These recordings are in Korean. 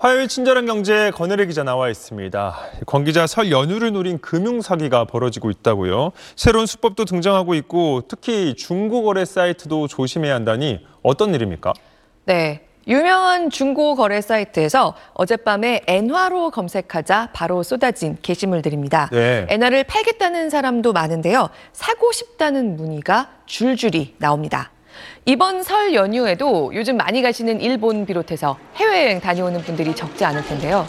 화요일 친절한 경제 권혜리 기자 나와 있습니다. 권 기자 설 연휴를 노린 금융 사기가 벌어지고 있다고요. 새로운 수법도 등장하고 있고 특히 중고 거래 사이트도 조심해야 한다니 어떤 일입니까? 네. 유명한 중고 거래 사이트에서 어젯밤에 엔화로 검색하자 바로 쏟아진 게시물들입니다. 네. 엔화를 팔겠다는 사람도 많은데요. 사고 싶다는 문의가 줄줄이 나옵니다. 이번 설 연휴에도 요즘 많이 가시는 일본 비롯해서 해외여행 다녀오는 분들이 적지 않을 텐데요.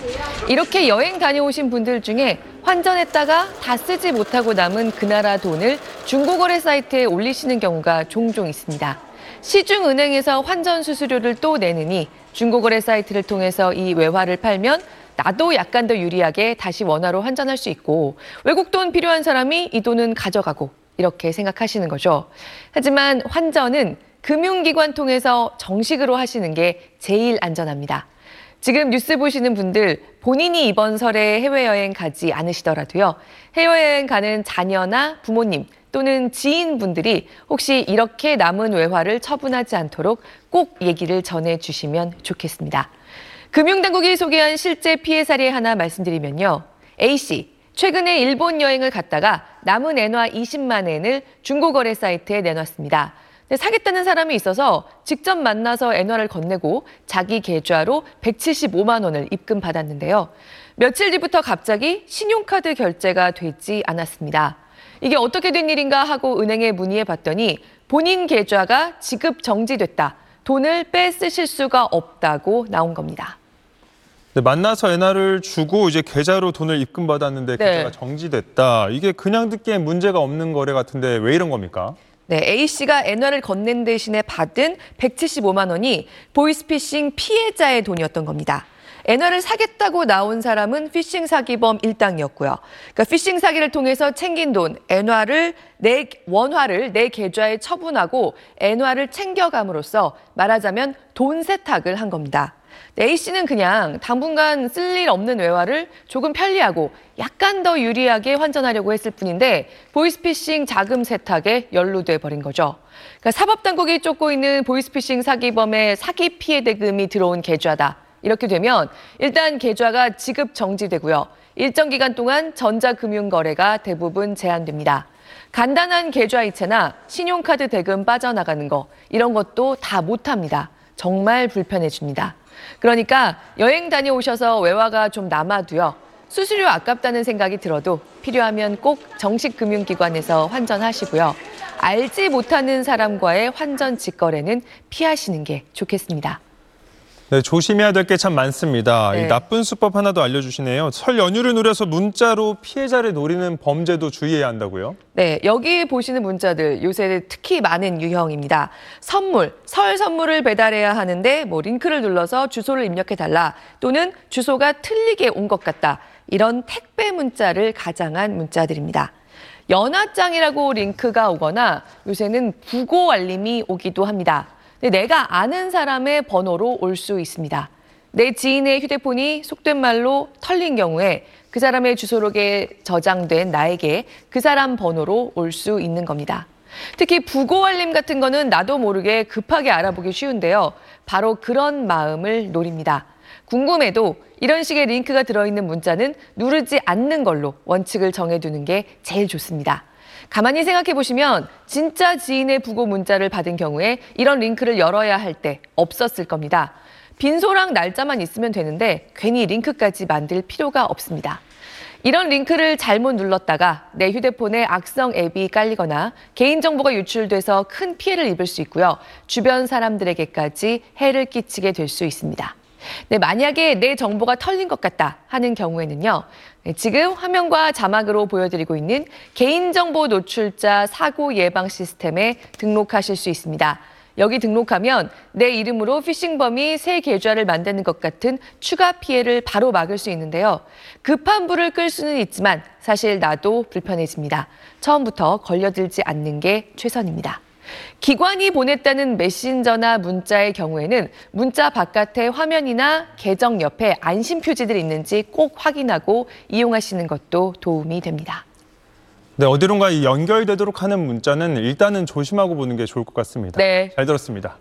이렇게 여행 다녀오신 분들 중에 환전했다가 다 쓰지 못하고 남은 그 나라 돈을 중고거래 사이트에 올리시는 경우가 종종 있습니다. 시중은행에서 환전 수수료를 또 내느니 중고거래 사이트를 통해서 이 외화를 팔면 나도 약간 더 유리하게 다시 원화로 환전할 수 있고 외국 돈 필요한 사람이 이 돈은 가져가고 이렇게 생각하시는 거죠. 하지만 환전은 금융기관 통해서 정식으로 하시는 게 제일 안전합니다. 지금 뉴스 보시는 분들 본인이 이번 설에 해외여행 가지 않으시더라도요. 해외여행 가는 자녀나 부모님 또는 지인분들이 혹시 이렇게 남은 외화를 처분하지 않도록 꼭 얘기를 전해 주시면 좋겠습니다. 금융당국이 소개한 실제 피해 사례 하나 말씀드리면요. A씨, 최근에 일본 여행을 갔다가 남은 엔화 20만 엔을 중고거래 사이트에 내놨습니다. 사겠다는 사람이 있어서 직접 만나서 엔화를 건네고 자기 계좌로 175만 원을 입금받았는데요. 며칠 뒤부터 갑자기 신용카드 결제가 되지 않았습니다. 이게 어떻게 된 일인가 하고 은행에 문의해 봤더니 본인 계좌가 지급 정지됐다. 돈을 빼쓰실 수가 없다고 나온 겁니다. 네, 만나서 엔화를 주고 이제 계좌로 돈을 입금받았는데 네. 계좌가 정지됐다. 이게 그냥 듣기엔 문제가 없는 거래 같은데 왜 이런 겁니까? 네, A씨가 엔화를 건넨 대신에 받은 175만 원이 보이스피싱 피해자의 돈이었던 겁니다. 엔화를 사겠다고 나온 사람은 피싱 사기범 일당이었고요. 그러니까 피싱 사기를 통해서 챙긴 돈, 엔화를 내 원화를 내 계좌에 처분하고 엔화를 챙겨감으로써 말하자면 돈 세탁을 한 겁니다. 네, A 씨는 그냥 당분간 쓸 일 없는 외화를 조금 편리하고 약간 더 유리하게 환전하려고 했을 뿐인데 보이스피싱 자금 세탁에 연루돼 버린 거죠. 그러니까 사법당국이 쫓고 있는 보이스피싱 사기범의 사기 피해 대금이 들어온 계좌다. 이렇게 되면 일단 계좌가 지급 정지되고요. 일정 기간 동안 전자금융 거래가 대부분 제한됩니다. 간단한 계좌 이체나 신용카드 대금 빠져나가는 거 이런 것도 다 못합니다. 정말 불편해집니다. 그러니까 여행 다녀오셔서 외화가 좀 남아도요. 수수료 아깝다는 생각이 들어도 필요하면 꼭 정식 금융기관에서 환전하시고요. 알지 못하는 사람과의 환전 직거래는 피하시는 게 좋겠습니다. 네, 조심해야 될 게 참 많습니다. 네. 이 나쁜 수법 하나도 알려주시네요. 설 연휴를 노려서 문자로 피해자를 노리는 범죄도 주의해야 한다고요? 네, 여기 보시는 문자들 요새 특히 많은 유형입니다. 선물, 설 선물을 배달해야 하는데 뭐 링크를 눌러서 주소를 입력해 달라 또는 주소가 틀리게 온 것 같다. 이런 택배 문자를 가장한 문자들입니다. 연하장이라고 링크가 오거나 요새는 부고 알림이 오기도 합니다. 근데 내가 아는 사람의 번호로 올 수 있습니다. 내 지인의 휴대폰이 속된 말로 털린 경우에 그 사람의 주소록에 저장된 나에게 그 사람 번호로 올 수 있는 겁니다. 특히 부고 알림 같은 거는 나도 모르게 급하게 알아보기 쉬운데요. 바로 그런 마음을 노립니다. 궁금해도 이런 식의 링크가 들어있는 문자는 누르지 않는 걸로 원칙을 정해두는 게 제일 좋습니다. 가만히 생각해 보시면 진짜 지인의 부고 문자를 받은 경우에 이런 링크를 열어야 할 때 없었을 겁니다. 빈소랑 날짜만 있으면 되는데 괜히 링크까지 만들 필요가 없습니다. 이런 링크를 잘못 눌렀다가 내 휴대폰에 악성 앱이 깔리거나 개인정보가 유출돼서 큰 피해를 입을 수 있고요. 주변 사람들에게까지 해를 끼치게 될 수 있습니다. 네, 만약에 내 정보가 털린 것 같다 하는 경우에는요. 네, 지금 화면과 자막으로 보여드리고 있는 개인정보 노출자 사고 예방 시스템에 등록하실 수 있습니다. 여기 등록하면 내 이름으로 피싱범이 새 계좌를 만드는 것 같은 추가 피해를 바로 막을 수 있는데요. 급한 불을 끌 수는 있지만 사실 나도 불편해집니다. 처음부터 걸려들지 않는 게 최선입니다. 기관이 보냈다는 메신저나 문자의 경우에는 문자 바깥에 화면이나 계정 옆에 안심 표지들이 있는지 꼭 확인하고 이용하시는 것도 도움이 됩니다. 네, 어디론가 이 연결되도록 하는 문자는 일단은 조심하고 보는 게 좋을 것 같습니다. 네. 잘 들었습니다.